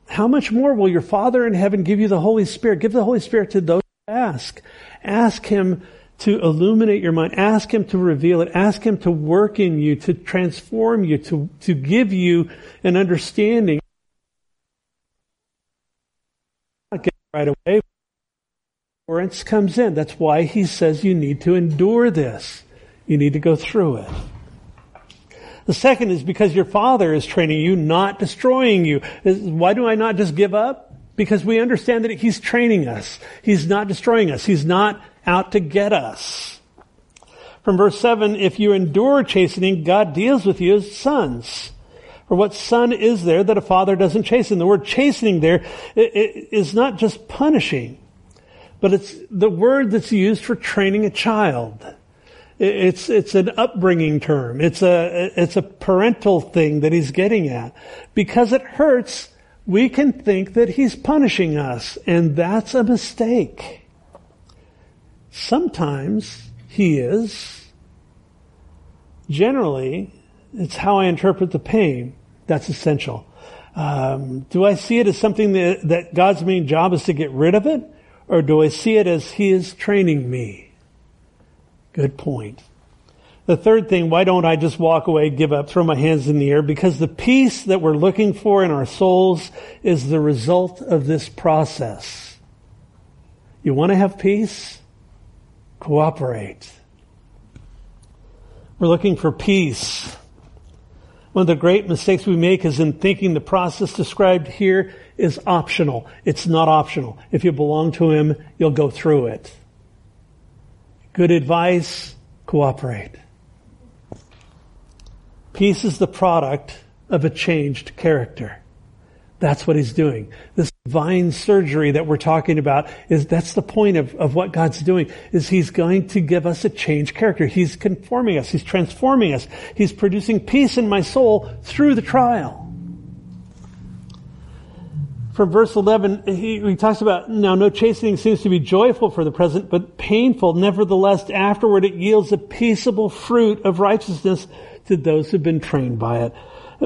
how much more will your Father in heaven give you the Holy Spirit? Give the Holy Spirit to those who ask. Ask Him to illuminate your mind. Ask Him to reveal it. Ask Him to work in you, to transform you, to, to give you an understanding. Not get right away. Endurance comes in. That's why He says you need to endure this. You need to go through it. The second is because your father is training you, not destroying you. Why do I not just give up? Because we understand that he's training us. He's not destroying us. He's not out to get us. From verse 7, if you endure chastening, God deals with you as sons. For what son is there that a father doesn't chasten? The word chastening there is not just punishing, but it's the word that's used for training a child. It's, it's an upbringing term. It's a, it's a parental thing that he's getting at. Because it hurts, we can think that he's punishing us, and that's a mistake. Sometimes he is. Generally, it's how I interpret the pain. That's essential. Um, do I see it as something that, that God's main job is to get rid of it? Or do I see it as He is training me? Good point. The third thing, why don't I just walk away, give up, throw my hands in the air? Because the peace that we're looking for in our souls is the result of this process. You want to have peace? Cooperate. We're looking for peace. One of the great mistakes we make is in thinking the process described here is optional. It's not optional. If you belong to Him, you'll go through it. Good advice, cooperate. Peace is the product of a changed character. That's what he's doing. This divine surgery that we're talking about is that's the point of, of what God's doing is he's going to give us a changed character. He's conforming us. He's transforming us. He's producing peace in my soul through the trial from verse 11, he, he, talks about, now no chastening seems to be joyful for the present, but painful. Nevertheless, afterward it yields a peaceable fruit of righteousness to those who've been trained by it.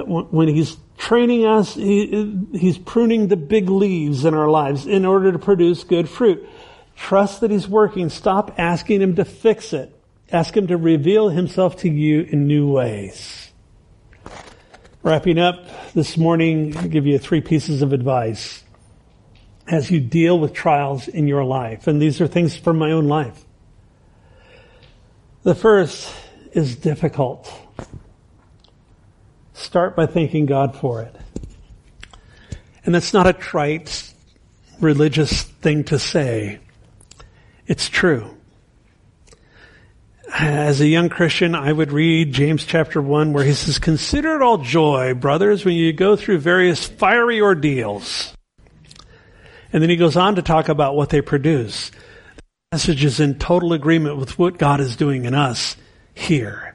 When he's training us, he, he's pruning the big leaves in our lives in order to produce good fruit. Trust that he's working. Stop asking him to fix it. Ask him to reveal himself to you in new ways. Wrapping up this morning, I'll give you three pieces of advice as you deal with trials in your life. And these are things from my own life. The first is difficult. Start by thanking God for it. And that's not a trite religious thing to say. It's true as a young Christian, I would read James chapter 1 where he says, Consider it all joy, brothers, when you go through various fiery ordeals. And then he goes on to talk about what they produce. The message is in total agreement with what God is doing in us here.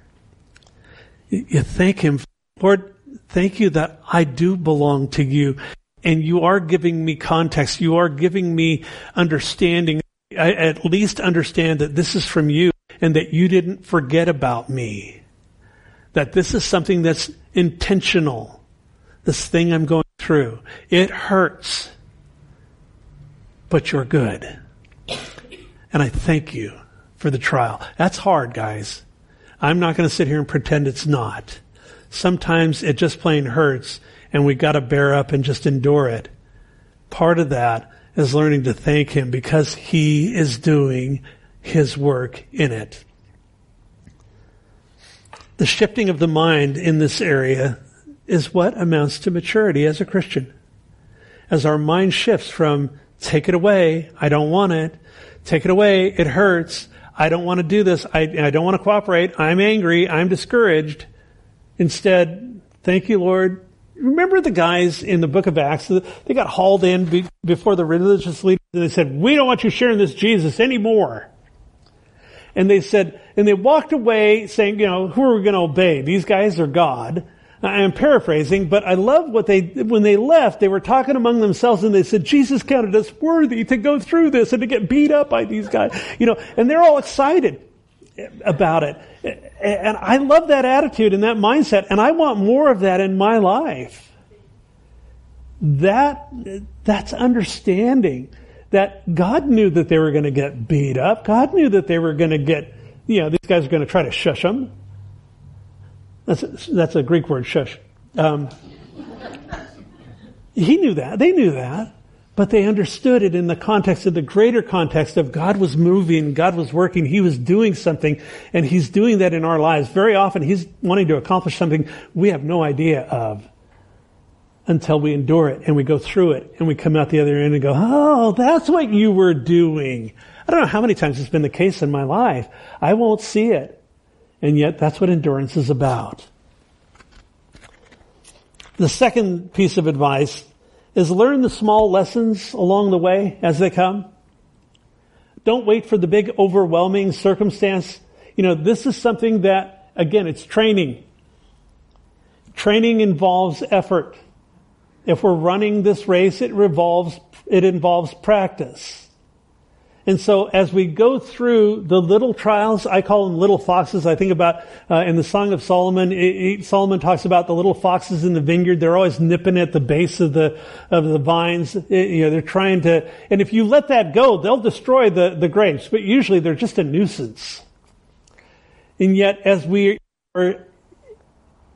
You thank him, Lord, thank you that I do belong to you. And you are giving me context. You are giving me understanding. I at least understand that this is from you and that you didn't forget about me. That this is something that's intentional. This thing I'm going through. It hurts, but you're good. And I thank you for the trial. That's hard, guys. I'm not going to sit here and pretend it's not. Sometimes it just plain hurts and we got to bear up and just endure it. Part of that is learning to thank Him because He is doing His work in it. The shifting of the mind in this area is what amounts to maturity as a Christian. As our mind shifts from take it away, I don't want it, take it away, it hurts, I don't want to do this, I, I don't want to cooperate, I'm angry, I'm discouraged. Instead, thank you, Lord, remember the guys in the book of Acts? They got hauled in before the religious leaders and they said, we don't want you sharing this Jesus anymore. And they said, and they walked away saying, you know, who are we going to obey? These guys are God. I am paraphrasing, but I love what they, when they left, they were talking among themselves and they said, Jesus counted us worthy to go through this and to get beat up by these guys, you know, and they're all excited about it. And I love that attitude and that mindset, and I want more of that in my life. That, that's understanding that God knew that they were going to get beat up. God knew that they were going to get, you know, these guys are going to try to shush them. That's a, that's a Greek word, shush. Um, he knew that. They knew that. But they understood it in the context of the greater context of God was moving, God was working, He was doing something, and He's doing that in our lives. Very often He's wanting to accomplish something we have no idea of until we endure it and we go through it and we come out the other end and go, oh, that's what you were doing. I don't know how many times it's been the case in my life. I won't see it. And yet that's what endurance is about. The second piece of advice is learn the small lessons along the way as they come. Don't wait for the big overwhelming circumstance. You know, this is something that, again, it's training. Training involves effort. If we're running this race, it revolves, it involves practice. And so as we go through the little trials, I call them little foxes. I think about uh, in the Song of Solomon, it, it, Solomon talks about the little foxes in the vineyard. They're always nipping at the base of the of the vines. It, you know, they're trying to. And if you let that go, they'll destroy the the grapes. But usually, they're just a nuisance. And yet, as we are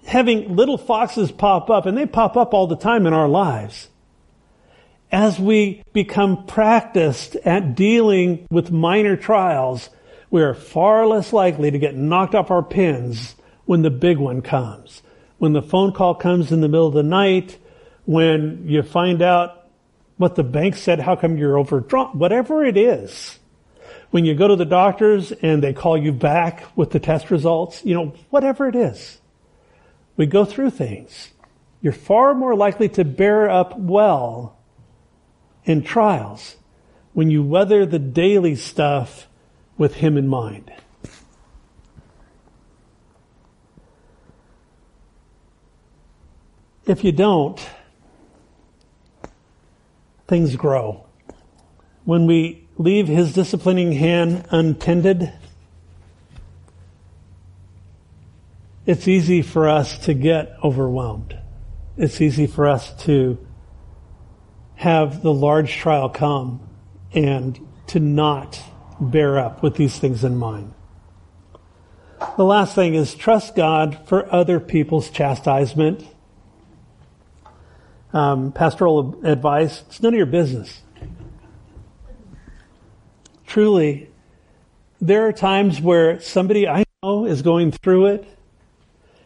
having little foxes pop up, and they pop up all the time in our lives as we become practiced at dealing with minor trials, we are far less likely to get knocked off our pins when the big one comes. When the phone call comes in the middle of the night, when you find out what the bank said, how come you're overdrawn, whatever it is. When you go to the doctors and they call you back with the test results, you know, whatever it is. We go through things. You're far more likely to bear up well in trials when you weather the daily stuff with Him in mind. If you don't, things grow. When we leave His disciplining hand untended, it's easy for us to get overwhelmed. It's easy for us to have the large trial come and to not bear up with these things in mind. The last thing is trust God for other people's chastisement. Um, pastoral advice, it's none of your business. Truly, there are times where somebody I know is going through it,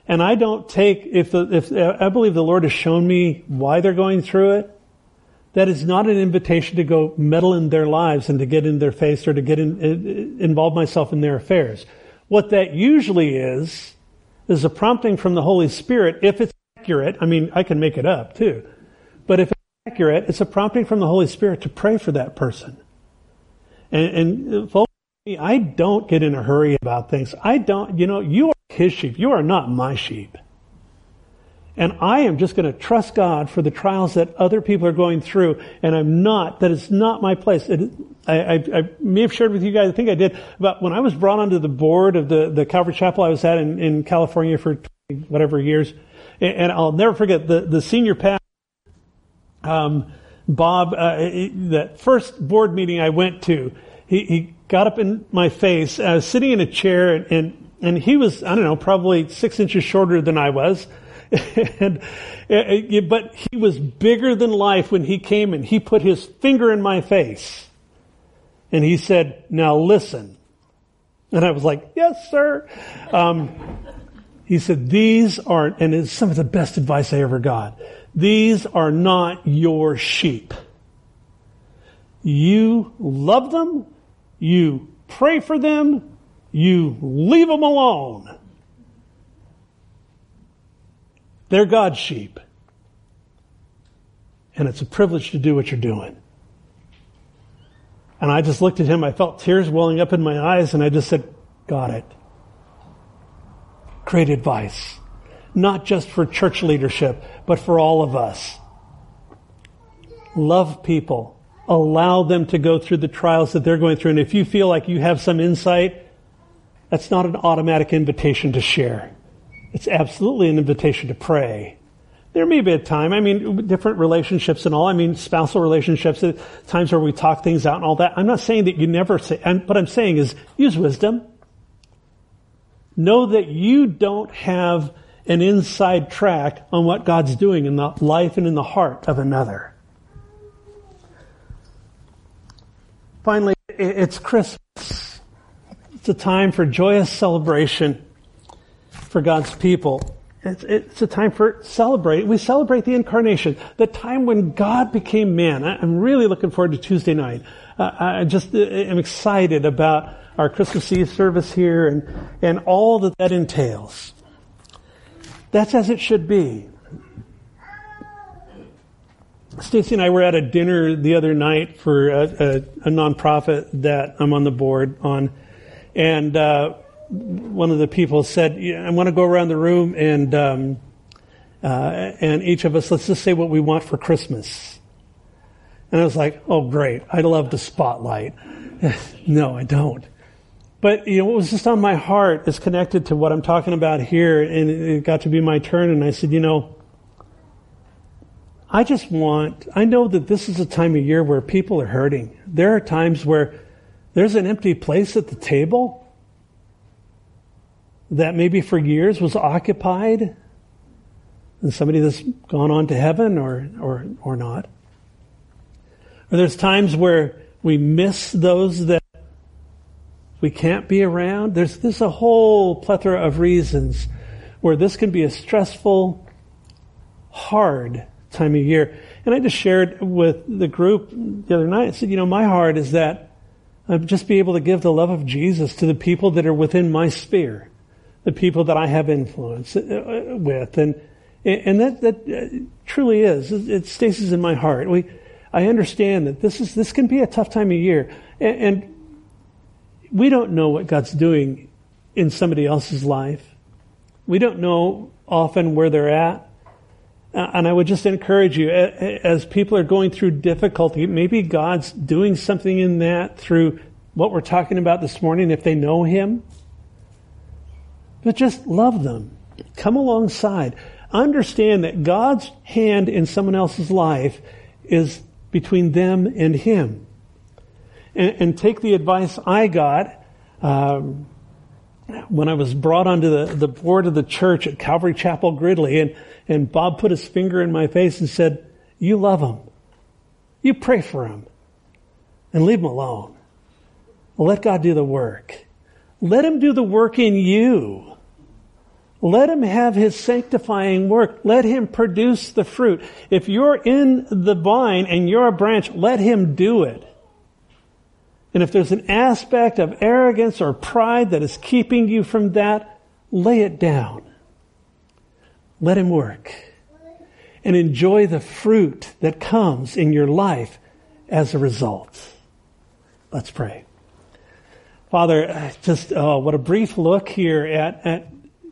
and I don't take, if, the, if I believe the Lord has shown me why they're going through it, that is not an invitation to go meddle in their lives and to get in their face or to get in, involve myself in their affairs. What that usually is, is a prompting from the Holy Spirit, if it's accurate. I mean, I can make it up too. But if it's accurate, it's a prompting from the Holy Spirit to pray for that person. And, and folks, I don't get in a hurry about things. I don't, you know, you are his sheep. You are not my sheep. And I am just going to trust God for the trials that other people are going through. And I'm not, that is not my place. It, I, I, I, may have shared with you guys, I think I did, about when I was brought onto the board of the, the Calvary Chapel I was at in, in California for 20, whatever years. And, and, I'll never forget the, the senior pastor, um, Bob, uh, that first board meeting I went to, he, he got up in my face. I was sitting in a chair and, and, and he was, I don't know, probably six inches shorter than I was and, but he was bigger than life when he came and he put his finger in my face. And he said, now listen. And I was like, yes, sir. Um, he said, these aren't, and it's some of the best advice I ever got. These are not your sheep. You love them. You pray for them. You leave them alone. They're God's sheep. And it's a privilege to do what you're doing. And I just looked at him. I felt tears welling up in my eyes and I just said, got it. Great advice. Not just for church leadership, but for all of us. Love people. Allow them to go through the trials that they're going through. And if you feel like you have some insight, that's not an automatic invitation to share. It's absolutely an invitation to pray. There may be a time, I mean, different relationships and all, I mean, spousal relationships, uh, times where we talk things out and all that. I'm not saying that you never say, what I'm saying is use wisdom. Know that you don't have an inside track on what God's doing in the life and in the heart of another. Finally, it's Christmas. It's a time for joyous celebration for God's people. It's, it's, a time for celebrate. We celebrate the incarnation, the time when God became man. I, am really looking forward to Tuesday night. Uh, I just uh, am excited about our Christmas Eve service here and, and all that that entails. That's as it should be. Stacy and I were at a dinner the other night for a, a, a nonprofit that I'm on the board on, and uh, one of the people said, I want to go around the room and, um, uh, and each of us, let's just say what we want for Christmas. And I was like, oh, great. I'd love to spotlight. no, I don't. But, you know, what was just on my heart is connected to what I'm talking about here. And it got to be my turn. And I said, you know, I just want, I know that this is a time of year where people are hurting. There are times where there's an empty place at the table that maybe for years was occupied and somebody that's gone on to heaven or, or, or not. Or there's times where we miss those that we can't be around. There's, there's a whole plethora of reasons where this can be a stressful, hard time of year. And I just shared with the group the other night, I said, you know, my heart is that I'd just be able to give the love of Jesus to the people that are within my sphere the people that I have influence uh, uh, with, and and that that uh, truly is it stays in my heart. We, I understand that this is this can be a tough time of year, and, and we don't know what God's doing in somebody else's life. We don't know often where they're at. And I would just encourage you, as people are going through difficulty, maybe God's doing something in that through what we're talking about this morning, if they know Him. But just love them. Come alongside. Understand that God's hand in someone else's life is between them and Him. And, and take the advice I got um, when I was brought onto the, the board of the church at Calvary Chapel Gridley, and, and Bob put his finger in my face and said, You love them. You pray for them. And leave them alone. Let God do the work. Let Him do the work in you. Let him have his sanctifying work. Let him produce the fruit. If you're in the vine and you're a branch, let him do it. And if there's an aspect of arrogance or pride that is keeping you from that, lay it down. Let him work. And enjoy the fruit that comes in your life as a result. Let's pray. Father, uh, just oh, what a brief look here at, at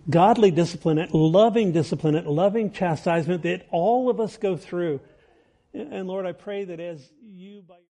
godly discipline, at loving discipline, at loving chastisement that all of us go through. And Lord, I pray that as you by